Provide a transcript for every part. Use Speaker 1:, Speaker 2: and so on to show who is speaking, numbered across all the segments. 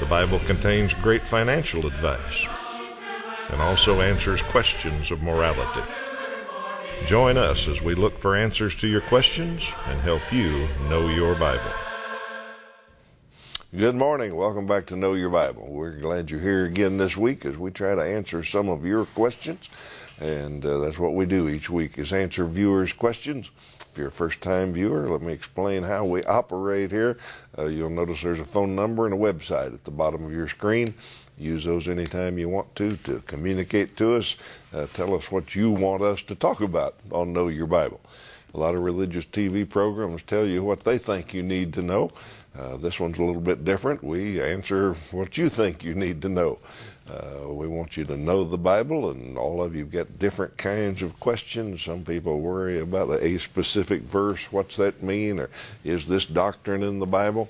Speaker 1: The Bible contains great financial advice and also answers questions of morality. Join us as we look for answers to your questions and help you know your Bible.
Speaker 2: Good morning. Welcome back to Know Your Bible. We're glad you're here again this week as we try to answer some of your questions. And uh, that's what we do each week is answer viewers' questions. If you're a first-time viewer, let me explain how we operate here. Uh, you'll notice there's a phone number and a website at the bottom of your screen. Use those anytime you want to to communicate to us. Uh, tell us what you want us to talk about on Know Your Bible. A lot of religious TV programs tell you what they think you need to know. Uh, this one's a little bit different. We answer what you think you need to know. Uh, we want you to know the Bible, and all of you get different kinds of questions. Some people worry about a specific verse. What's that mean? Or is this doctrine in the Bible?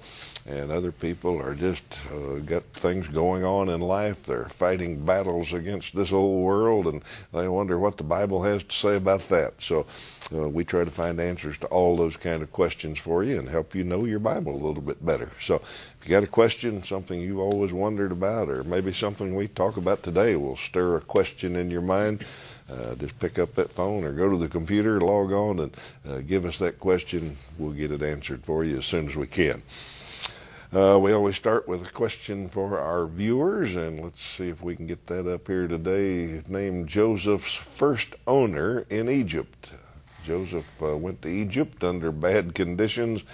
Speaker 2: And other people are just uh, got things going on in life. They're fighting battles against this old world, and they wonder what the Bible has to say about that. So uh, we try to find answers to all those kind of questions for you and help you know your Bible a little bit better. So if you got a question, something you've always wondered about, or maybe something we talk about today will stir a question in your mind. Uh, just pick up that phone or go to the computer, log on, and uh, give us that question. We'll get it answered for you as soon as we can. Uh, we always start with a question for our viewers, and let's see if we can get that up here today. Named Joseph's first owner in Egypt. Joseph uh, went to Egypt under bad conditions,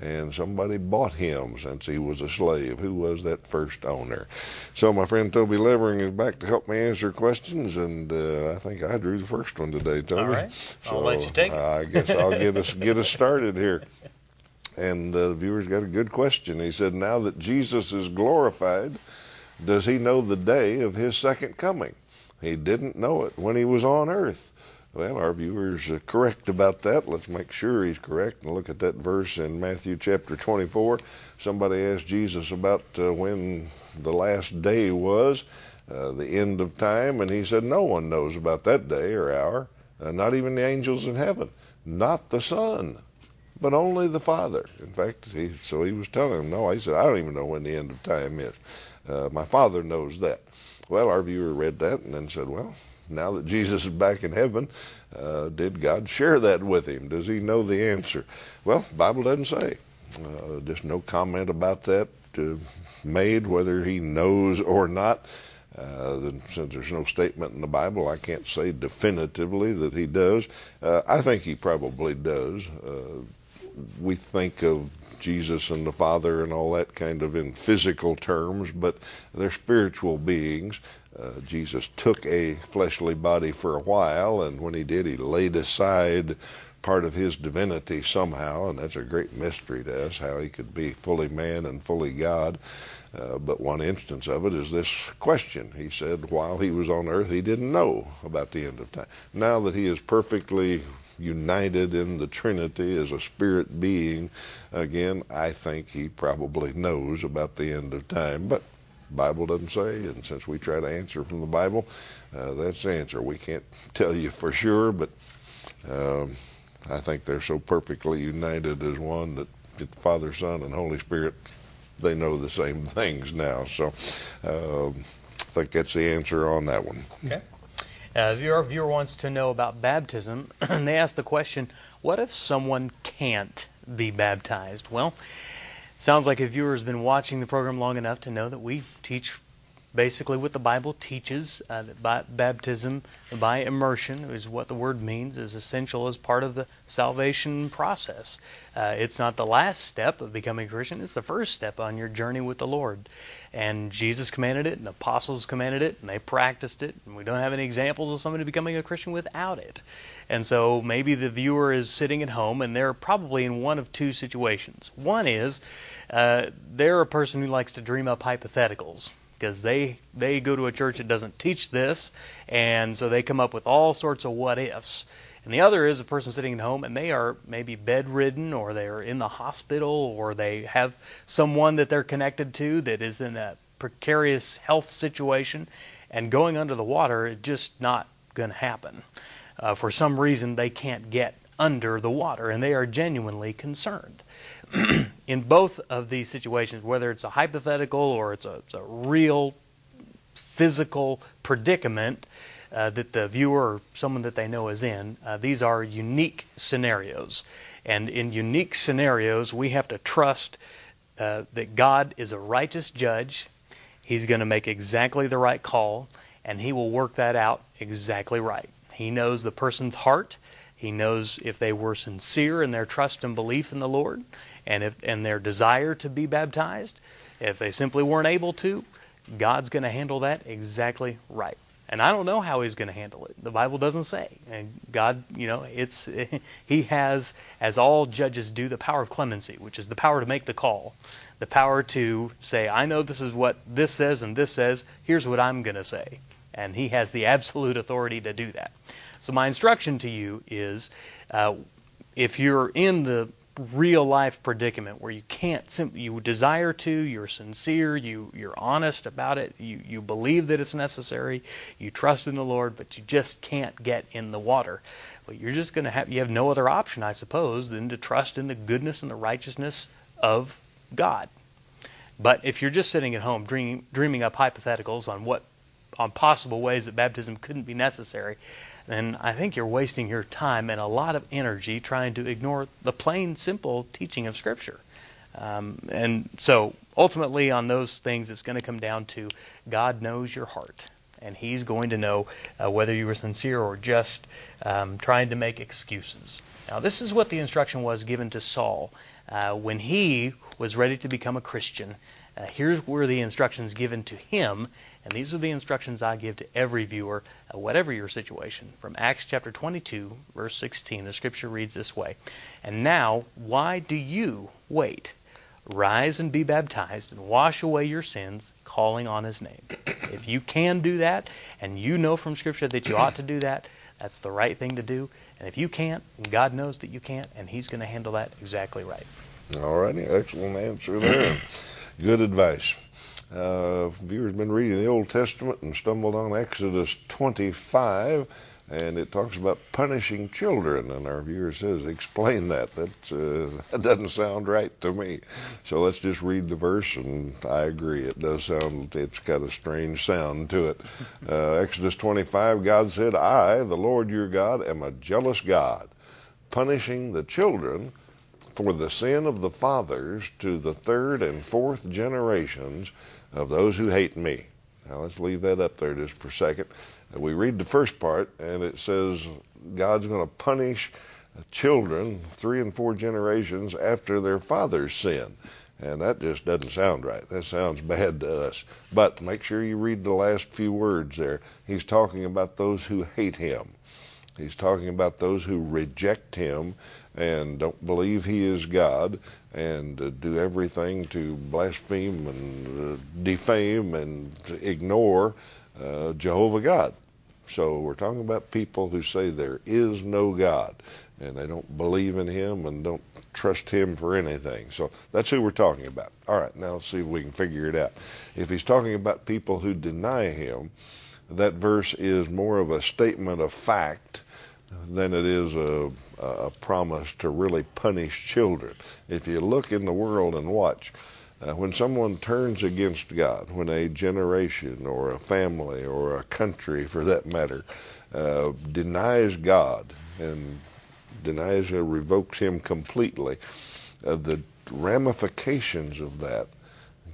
Speaker 2: and somebody bought him since he was a slave. Who was that first owner? So my friend Toby Levering is back to help me answer questions, and uh, I think I drew the first one today, Toby.
Speaker 3: All right,
Speaker 2: so
Speaker 3: I'll let you take it.
Speaker 2: I guess I'll get us get us started here. And uh, the viewer's got a good question. He said, Now that Jesus is glorified, does he know the day of his second coming? He didn't know it when he was on earth. Well, our viewer's uh, correct about that. Let's make sure he's correct and look at that verse in Matthew chapter 24. Somebody asked Jesus about uh, when the last day was, uh, the end of time, and he said, No one knows about that day or hour, uh, not even the angels in heaven, not the Son, but only the Father. In fact, he, so he was telling him, no, he said, I don't even know when the end of time is. Uh, my Father knows that. Well, our viewer read that and then said, well, now that Jesus is back in heaven, uh, did God share that with him? Does he know the answer? Well, the Bible doesn't say. Uh, just no comment about that uh, made, whether he knows or not. Uh, since there's no statement in the Bible, I can't say definitively that he does. Uh, I think he probably does. We think of Jesus and the Father and all that kind of in physical terms, but they're spiritual beings. Uh, Jesus took a fleshly body for a while, and when he did, he laid aside part of his divinity somehow, and that's a great mystery to us how he could be fully man and fully God. Uh, but one instance of it is this question. He said while he was on earth, he didn't know about the end of time. Now that he is perfectly united in the Trinity as a spirit being, again, I think he probably knows about the end of time. But Bible doesn't say, and since we try to answer from the Bible, uh, that's the answer. We can't tell you for sure, but um, I think they're so perfectly united as one that Father, Son, and Holy Spirit, they know the same things now. So um, I think that's the answer on that one.
Speaker 3: Okay. Uh, your viewer wants to know about baptism, and they ask the question, what if someone can't be baptized? Well, sounds like a viewer has been watching the program long enough to know that we teach basically what the Bible teaches uh, that by baptism by immersion is what the word means is essential as part of the salvation process. Uh, it's not the last step of becoming a Christian; it's the first step on your journey with the Lord. And Jesus commanded it, and the apostles commanded it, and they practiced it. And we don't have any examples of somebody becoming a Christian without it. And so maybe the viewer is sitting at home, and they're probably in one of two situations. One is uh, they're a person who likes to dream up hypotheticals because they they go to a church that doesn't teach this, and so they come up with all sorts of what ifs. And the other is a person sitting at home and they are maybe bedridden or they are in the hospital or they have someone that they're connected to that is in a precarious health situation and going under the water is just not going to happen. Uh, for some reason, they can't get under the water and they are genuinely concerned. in both of these situations, whether it's a hypothetical or it's a, it's a real physical predicament uh, that the viewer or someone that they know is in, uh, these are unique scenarios. And in unique scenarios, we have to trust uh, that God is a righteous judge. He's going to make exactly the right call, and He will work that out exactly right. He knows the person's heart. He knows if they were sincere in their trust and belief in the Lord, and if and their desire to be baptized. If they simply weren't able to, God's going to handle that exactly right. And I don't know how he's going to handle it. The Bible doesn't say. And God, you know, it's he has as all judges do the power of clemency, which is the power to make the call, the power to say, I know this is what this says and this says, here's what I'm going to say. And he has the absolute authority to do that. So my instruction to you is uh, if you're in the real life predicament where you can't simply you desire to you're sincere you you're honest about it you you believe that it's necessary you trust in the lord but you just can't get in the water. Well you're just going to have you have no other option i suppose than to trust in the goodness and the righteousness of god. But if you're just sitting at home dreaming dreaming up hypotheticals on what on possible ways that baptism couldn't be necessary then I think you're wasting your time and a lot of energy trying to ignore the plain, simple teaching of Scripture. Um, and so ultimately, on those things, it's going to come down to God knows your heart. And He's going to know uh, whether you were sincere or just um, trying to make excuses. Now, this is what the instruction was given to Saul uh, when he was ready to become a Christian. Uh, here's where the instructions given to him and these are the instructions I give to every viewer, whatever your situation. From Acts chapter 22, verse 16, the scripture reads this way And now, why do you wait? Rise and be baptized and wash away your sins, calling on his name. If you can do that, and you know from scripture that you ought to do that, that's the right thing to do. And if you can't, God knows that you can't, and he's going to handle that exactly right.
Speaker 2: All righty, excellent answer there. Good advice. Uh, viewers been reading the Old Testament and stumbled on Exodus 25, and it talks about punishing children. And our viewer says, "Explain that. That uh, that doesn't sound right to me." So let's just read the verse, and I agree. It does sound. It's got a strange sound to it. Uh, Exodus 25. God said, "I, the Lord your God, am a jealous God, punishing the children." For the sin of the fathers to the third and fourth generations of those who hate me. Now let's leave that up there just for a second. We read the first part, and it says God's going to punish children three and four generations after their father's sin. And that just doesn't sound right. That sounds bad to us. But make sure you read the last few words there. He's talking about those who hate him. He's talking about those who reject him and don't believe he is God and uh, do everything to blaspheme and uh, defame and ignore uh, Jehovah God. So we're talking about people who say there is no God and they don't believe in him and don't trust him for anything. So that's who we're talking about. All right, now let's see if we can figure it out. If he's talking about people who deny him, that verse is more of a statement of fact than it is a, a promise to really punish children. If you look in the world and watch, uh, when someone turns against God, when a generation or a family or a country, for that matter, uh, denies God and denies or revokes Him completely, uh, the ramifications of that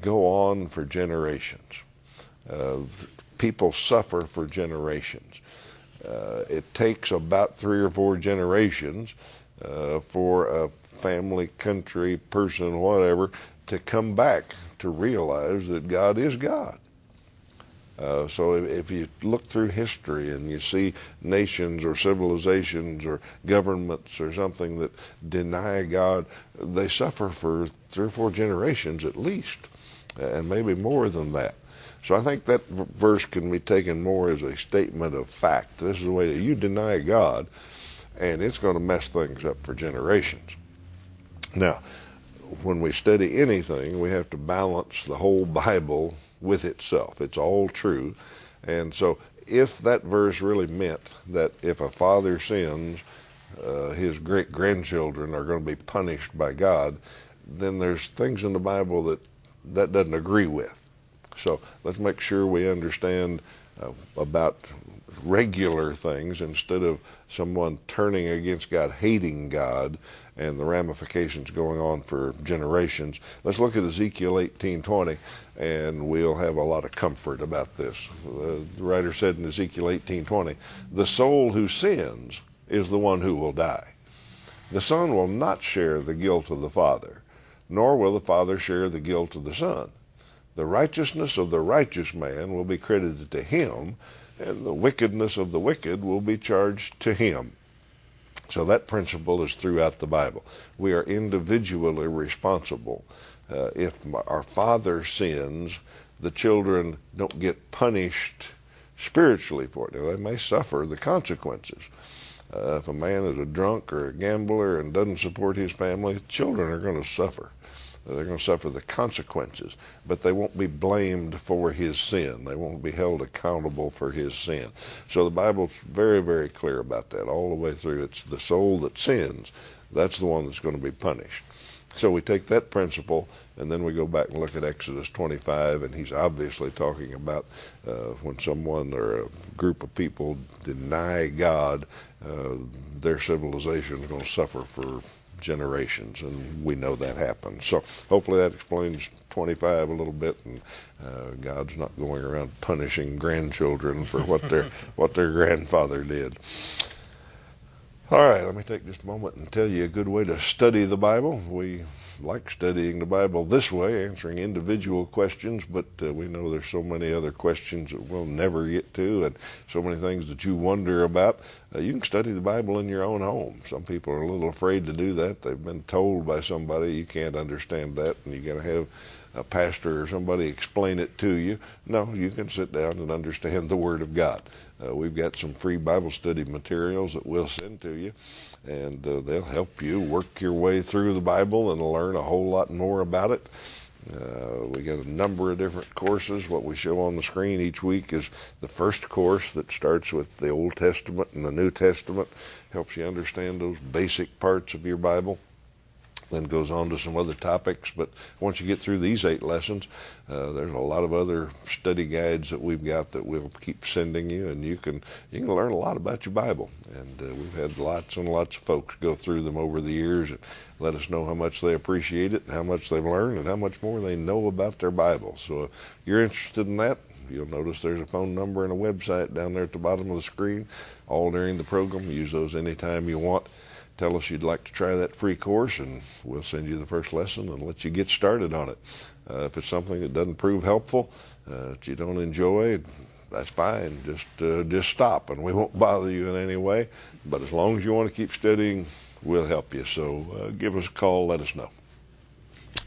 Speaker 2: go on for generations. Uh, people suffer for generations. Uh, it takes about three or four generations uh, for a family, country, person, whatever, to come back to realize that God is God. Uh, so if, if, you look through history and you see nations or civilizations or governments or something that deny God, they suffer for three or four generations at least, and maybe more than that. So I think that verse can be taken more as a statement of fact. This is the way that you deny God, and it's going to mess things up for generations. Now, when we study anything, we have to balance the whole Bible with itself. It's all true. And so, if that verse really meant that if a father sins, uh, his great grandchildren are going to be punished by God, then there's things in the Bible that that doesn't agree with. So let's make sure we understand uh, about regular things instead of someone turning against God, hating God, and the ramifications going on for generations. Let's look at Ezekiel 18:20, and we'll have a lot of comfort about this. Uh, the writer said in Ezekiel 18:20, "The soul who sins is the one who will die. The son will not share the guilt of the father, nor will the father share the guilt of the son." The righteousness of the righteous man will be credited to him, and the wickedness of the wicked will be charged to him. So that principle is throughout the Bible. We are individually responsible. Uh, if our father sins, the children don't get punished spiritually for it. Now, they may suffer the consequences. Uh, if a man is a drunk or a gambler and doesn't support his family, children are going to suffer. They're going to suffer the consequences, but they won't be blamed for his sin. They won't be held accountable for his sin. So the Bible's very, very clear about that all the way through. It's the soul that sins, that's the one that's going to be punished. So we take that principle and then we go back and look at Exodus 25, and he's obviously talking about uh, when someone or a group of people deny God, uh, their civilization is going to suffer for generations, and we know that happens. So hopefully that explains 25 a little bit, and uh, God's not going around punishing grandchildren for what their what their grandfather did. All right, let me take just a moment and tell you a good way to study the Bible. We like studying the Bible this way, answering individual questions, but uh, we know there's so many other questions that we'll never get to, and so many things that you wonder about. Uh, you can study the Bible in your own home. Some people are a little afraid to do that. They've been told by somebody you can't understand that, and you got to have a pastor or somebody explain it to you. No, you can sit down and understand the Word of God. Uh, we've got some free Bible study materials that we'll send to you, and uh, they'll help you work your way through the Bible and learn a whole lot more about it. Uh, we got a number of different courses. What we show on the screen each week is the first course that starts with the Old Testament and the New Testament, helps you understand those basic parts of your Bible then goes on to some other topics. But once you get through these eight lessons, uh, there's a lot of other study guides that we've got that we'll keep sending you, and you can you can learn a lot about your Bible. And uh, we've had lots and lots of folks go through them over the years and let us know how much they appreciate it, how much they've learned, and how much more they know about their Bible. So if you're interested in that, You'll notice there's a phone number and a website down there at the bottom of the screen, all during the program. Use those anytime you want tell us you'd like to try that free course, and we'll send you the first lesson and let you get started on it. Uh, if it's something that doesn't prove helpful, uh, that you don't enjoy, that's fine. Just uh, just stop, and we won't bother you in any way. But as long as you want to keep studying, we'll help you. So uh, give us a call. Let us know.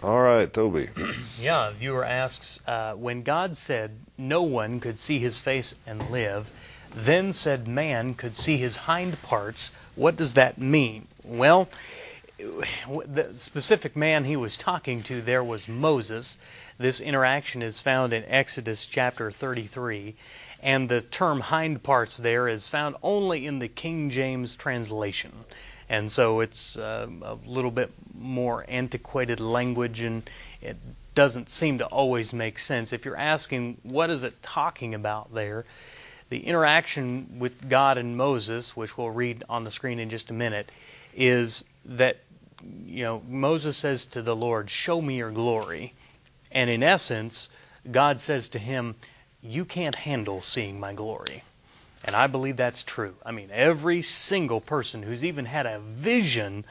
Speaker 2: All right, Toby.
Speaker 3: yeah, viewer asks uh, When God said no one could see his face and live, then said man could see his hind parts, what does that mean? Well, the specific man he was talking to there was Moses. This interaction is found in Exodus chapter 33, and the term hind parts there is found only in the King James translation. And so it's uh, a little bit more antiquated language, and it doesn't seem to always make sense. If you're asking, what is it talking about there? The interaction with God and Moses, which we'll read on the screen in just a minute, is that you know Moses says to the Lord, "Show me your glory," and in essence, God says to him, "You can't handle seeing my glory." And I believe that's true. I mean, every single person who's even had a vision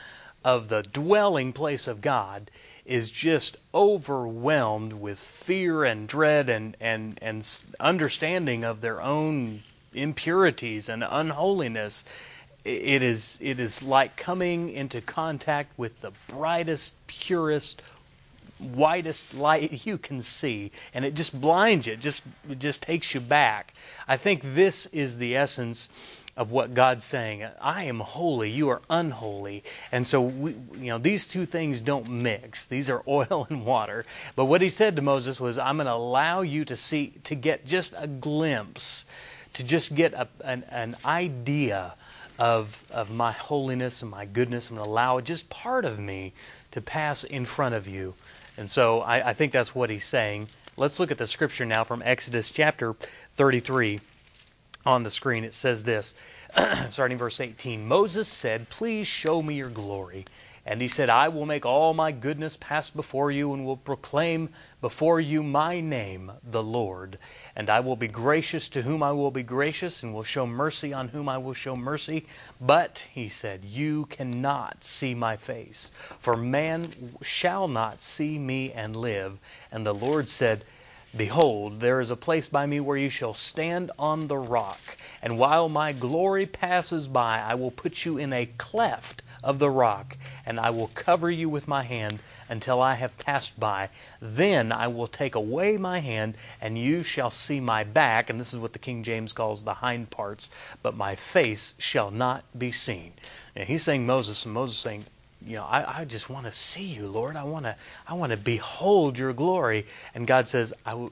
Speaker 3: of the dwelling place of God is just overwhelmed with fear and dread and, and, and understanding of their own impurities and unholiness. It is, it is like coming into contact with the brightest, purest whitest light you can see, and it just blinds you. It just it just takes you back. I think this is the essence of what God's saying. I am holy, you are unholy. And so we, you know, these two things don't mix. These are oil and water. But what he said to Moses was, I'm going to allow you to see to get just a glimpse, to just get a, an, an idea of, of my holiness and my goodness. I'm going to allow just part of me to pass in front of you. And so I, I think that's what he's saying. Let's look at the scripture now from Exodus chapter 33 on the screen. It says this, starting verse 18 Moses said, Please show me your glory. And he said, I will make all my goodness pass before you and will proclaim before you my name, the Lord. And I will be gracious to whom I will be gracious and will show mercy on whom I will show mercy. But, he said, you cannot see my face, for man shall not see me and live. And the Lord said, Behold, there is a place by me where you shall stand on the rock. And while my glory passes by, I will put you in a cleft of the rock, and I will cover you with my hand until I have passed by. Then I will take away my hand, and you shall see my back. And this is what the King James calls the hind parts, but my face shall not be seen. And he's saying Moses, and Moses saying, you know, I, I just want to see you, Lord. I want to, I want to behold your glory. And God says, I w-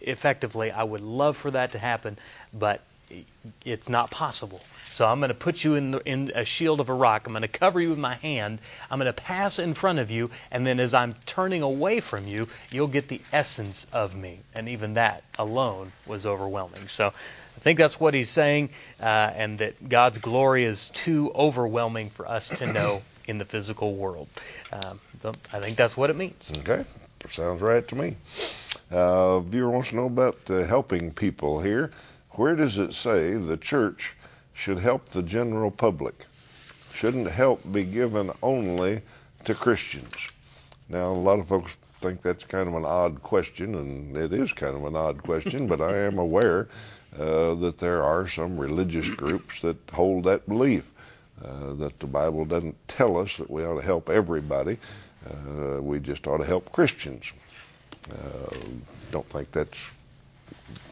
Speaker 3: effectively, I would love for that to happen, but it's not possible. So I'm going to put you in, the, in a shield of a rock. I'm going to cover you with my hand. I'm going to pass in front of you, and then as I'm turning away from you, you'll get the essence of me. And even that alone was overwhelming. So I think that's what he's saying, uh, and that God's glory is too overwhelming for us to know in the physical world. Um, so I think that's what it means.
Speaker 2: Okay, sounds right to me. Uh, viewer wants to know about uh, helping people here. Where does it say the church should help the general public? Shouldn't help be given only to Christians? Now, a lot of folks think that's kind of an odd question, and it is kind of an odd question, but I am aware uh, that there are some religious groups that hold that belief. Uh, that the Bible doesn't tell us that we ought to help everybody. Uh, we just ought to help Christians. Uh, don't think that's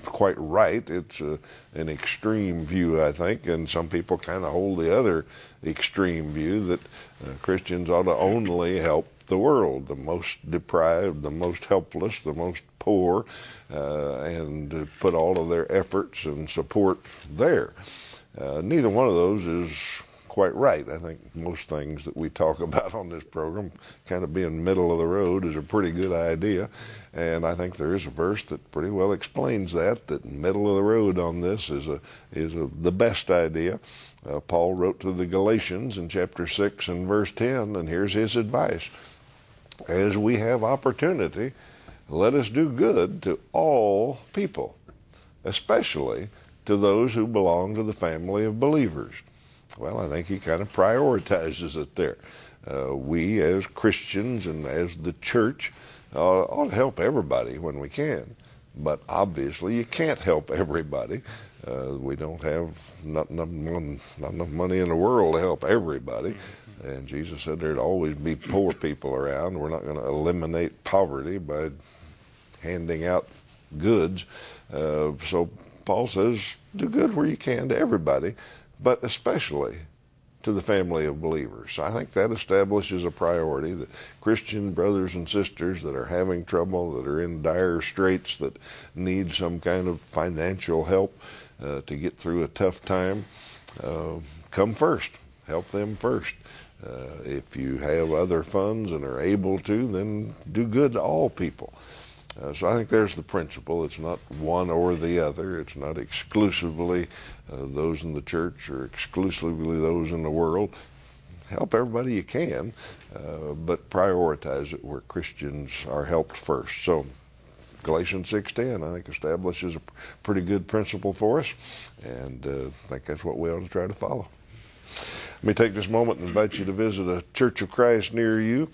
Speaker 2: quite right. It's a, an extreme view, I think, and some people kind of hold the other extreme view that uh, Christians ought to only help the world, the most deprived, the most helpless, the most poor, uh, and put all of their efforts and support there. Uh, neither one of those is quite right. I think most things that we talk about on this program, kind of being middle of the road, is a pretty good idea. And I think there is a verse that pretty well explains that. That middle of the road on this is a is a, the best idea. Uh, Paul wrote to the Galatians in chapter six and verse ten, and here's his advice: As we have opportunity, let us do good to all people, especially to those who belong to the family of believers. Well, I think he kind of prioritizes it there. Uh, we, as Christians and as the church, uh, ought to help everybody when we can. But obviously, you can't help everybody. Uh, we don't have not enough, not enough money in the world to help everybody. And Jesus said there'd always be poor people around. We're not going to eliminate poverty by handing out goods. Uh, so Paul says, do good where you can to everybody but especially to the family of believers. I think that establishes a priority that Christian brothers and sisters that are having trouble, that are in dire straits, that need some kind of financial help uh, to get through a tough time, uh, come first. Help them first. Uh, if you have other funds and are able to, then do good to all people. Uh, so I think there's the principle. It's not one or the other. It's not exclusively uh, those in the church or exclusively those in the world. Help everybody you can, uh, but prioritize it where Christians are helped first. So Galatians 6.10, I think, establishes a pretty good principle for us, and uh, I think that's what we ought to try to follow. Let me take this moment and invite you to visit a Church of Christ near you.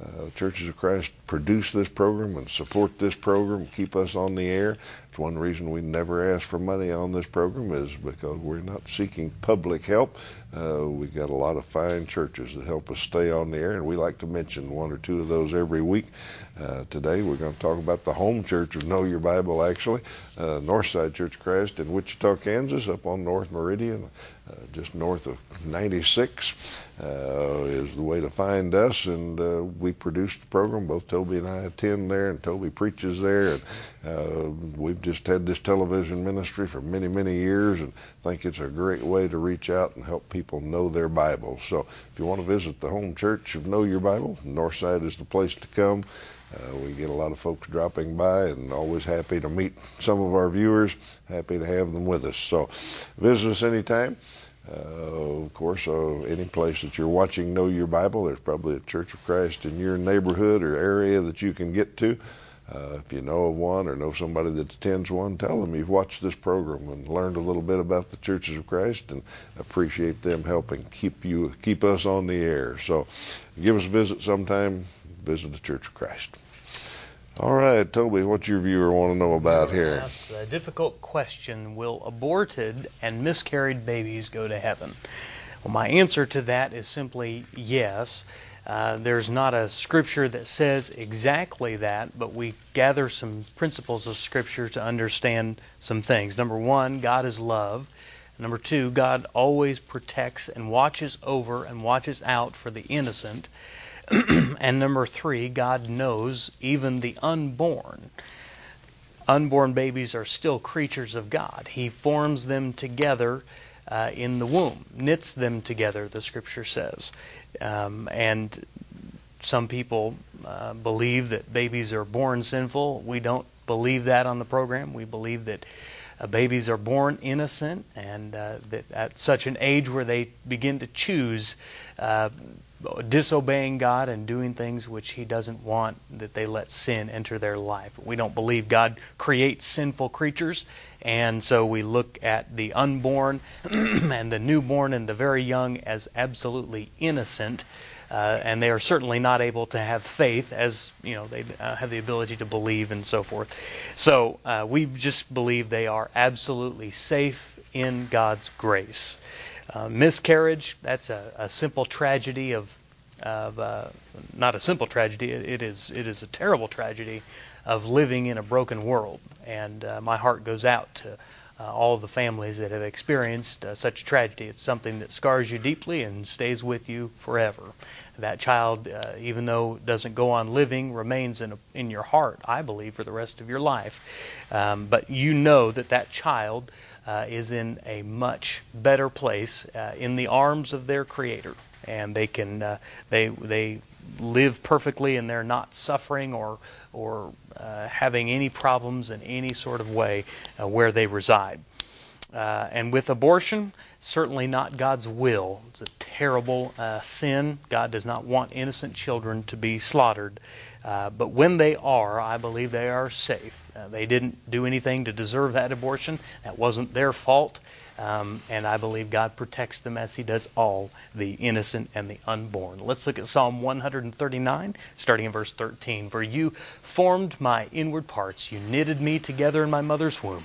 Speaker 2: uh, Churches of Christ produce this program and support this program, keep us on the air. It's one reason we never ask for money on this program is because we're not seeking public help. Uh, we've got a lot of fine churches that help us stay on the air, and we like to mention one or two of those every week. Uh, today we're going to talk about the home church of Know Your Bible, actually, uh, Northside Church of Christ in Wichita, Kansas, up on North Meridian, just north of 96 uh, is the way to find us. And uh, we produce the program. Both Toby and I attend there, and Toby preaches there. And uh, we've just had this television ministry for many, many years, and think it's a great way to reach out and help people know their Bible. So if you want to visit the home church of Know Your Bible, Northside is the place to come. Uh, we get a lot of folks dropping by and always happy to meet some of our viewers, happy to have them with us. So visit us anytime. Uh, of course, uh, any place that you're watching Know Your Bible, there's probably a Church of Christ in your neighborhood or area that you can get to. Uh, if you know of one or know somebody that attends one, tell them you've watched this program and learned a little bit about the Churches of Christ, and appreciate them helping keep you keep us on the air. So, give us a visit sometime. Visit the Church of Christ. All right, Toby, what's your viewer want to know about here?
Speaker 3: Asked a difficult question Will aborted and miscarried babies go to heaven? Well, my answer to that is simply yes. Uh, there's not a scripture that says exactly that, but we gather some principles of scripture to understand some things. Number one, God is love. Number two, God always protects and watches over and watches out for the innocent. and number three, God knows even the unborn. Unborn babies are still creatures of God. He forms them together uh, in the womb, knits them together, the scripture says. Um, and some people uh, believe that babies are born sinful. We don't believe that on the program. We believe that uh, babies are born innocent and uh, that at such an age where they begin to choose uh, disobeying God and doing things which He doesn't want, that they let sin enter their life. We don't believe God creates sinful creatures, and so we look at the unborn and the newborn and the very young as absolutely innocent. Uh, and they are certainly not able to have faith as you know they uh, have the ability to believe and so forth. So uh, we just believe they are absolutely safe in God's grace. Uh, miscarriage, that's a, a, simple tragedy of, of uh, not a simple tragedy, it, it, is, it is a terrible tragedy of living in a broken world. And uh, my heart goes out to uh, all the families that have experienced uh, such tragedy. It's something that scars you deeply and stays with you forever. That child, even though doesn't go on living, remains in, a, in your heart, I believe, for the rest of your life. Um, but you know that that child uh, is in a much better place uh, in the arms of their Creator, and they can uh, they they live perfectly, and they're not suffering or or uh, having any problems in any sort of way uh, where they reside. Uh, and with abortion, certainly not God's will. It's a terrible sin. God does not want innocent children to be slaughtered. Uh, but when they are, I believe they are safe. Uh, they didn't do anything to deserve that abortion. That wasn't their fault. Um, and I believe God protects them as He does all the innocent and the unborn. Let's look at Psalm 139, starting in verse 13. For you formed my inward parts, you knitted me together in my mother's womb.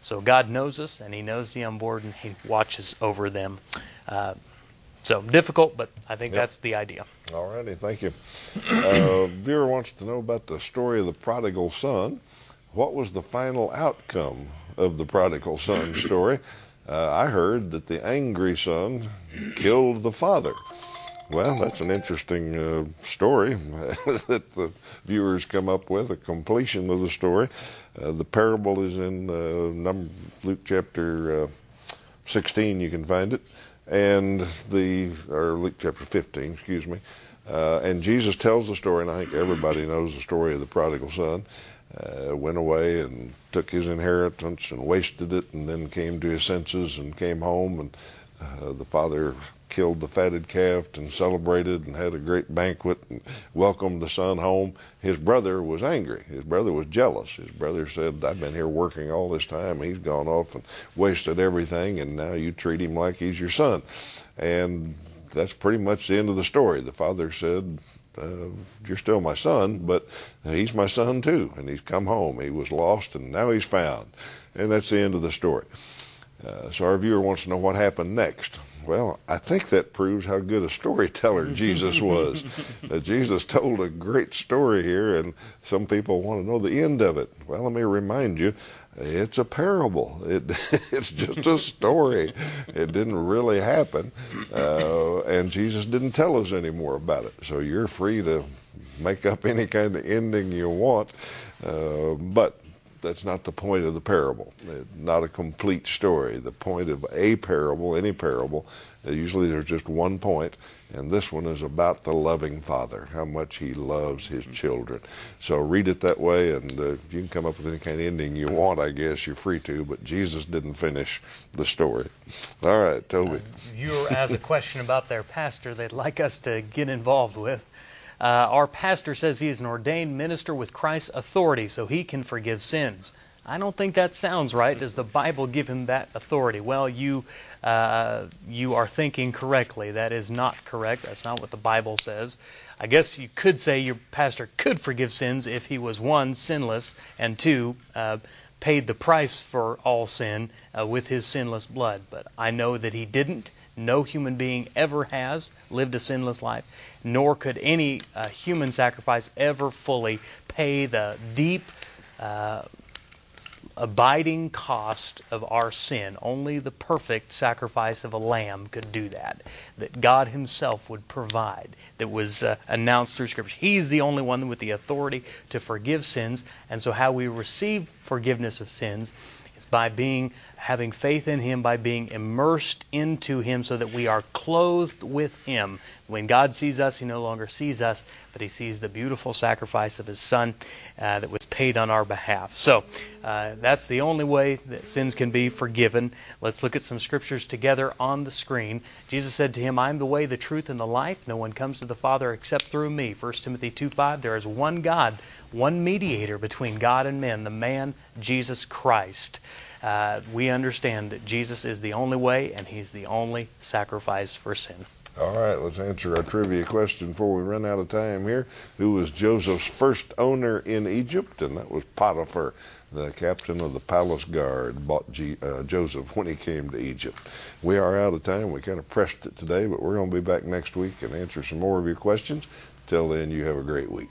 Speaker 3: So God knows us, and He knows the unborn, and He watches over them. Uh, so difficult, but I think yep. that's the idea.
Speaker 2: All righty, thank you. Uh, viewer wants to know about the story of the prodigal son. What was the final outcome of the prodigal son story? Uh, I heard that the angry son killed the father. Well, that's an interesting uh, story that the viewers come up with, a completion of the story. Uh, the parable is in uh, Luke chapter uh, 16, you can find it. and the or Luke chapter 15, excuse me. Uh, and Jesus tells the story, and I think everybody knows the story of the prodigal son. Uh, went away and took his inheritance and wasted it, and then came to his senses and came home. And the father killed the fatted calf and celebrated and had a great banquet and welcomed the son home. His brother was angry. His brother was jealous. His brother said, I've been here working all this time. He's gone off and wasted everything, and now you treat him like he's your son. And that's pretty much the end of the story. The father said, uh, You're still my son, but he's my son too, and he's come home. He was lost, and now he's found. And that's the end of the story. Uh, so our viewer wants to know what happened next. Well, I think that proves how good a storyteller Jesus was. uh, Jesus told a great story here, and some people want to know the end of it. Well, let me remind you, it's a parable. It, it's just a story. It didn't really happen, uh, and Jesus didn't tell us any more about it. So you're free to make up any kind of ending you want, uh, but that's not the point of the parable. It's not a complete story. The point of a parable, any parable, usually there's just one point, and this one is about the loving Father, how much He loves His children. So read it that way, and uh, you can come up with any kind of ending you want, I guess. You're free to, but Jesus didn't finish the story. All right, Toby. Uh,
Speaker 3: viewer has a question about their pastor they'd like us to get involved with. Uh, our pastor says he is an ordained minister with Christ's authority, so he can forgive sins. I don't think that sounds right. Does the Bible give him that authority? Well, you uh, you are thinking correctly. That is not correct. That's not what the Bible says. I guess you could say your pastor could forgive sins if he was one sinless and two uh, paid the price for all sin uh, with his sinless blood. But I know that he didn't. No human being ever has lived a sinless life, nor could any uh, human sacrifice ever fully pay the deep, uh, abiding cost of our sin. Only the perfect sacrifice of a lamb could do that, that God Himself would provide, that was uh, announced through Scripture. He's the only one with the authority to forgive sins, and so how we receive forgiveness of sins is by being having faith in Him, by being immersed into Him so that we are clothed with Him. When God sees us, He no longer sees us, but He sees the beautiful sacrifice of His Son uh, that was paid on our behalf. So uh, that's the only way that sins can be forgiven. Let's look at some scriptures together on the screen. Jesus said to him, I am the way, the truth, and the life. No one comes to the Father except through me. 1 Timothy 2 5. There is one God, one mediator between God and men, the man Jesus Christ uh, we understand that Jesus is the only way and He's the only sacrifice for sin.
Speaker 2: All right, let's answer our trivia question before we run out of time here. Who was Joseph's first owner in Egypt? And that was Potiphar, the captain of the palace guard, bought G, uh, Joseph when he came to Egypt. We are out of time. We kind of pressed it today, but we're going to be back next week and answer some more of your questions. Till then, you have a great week.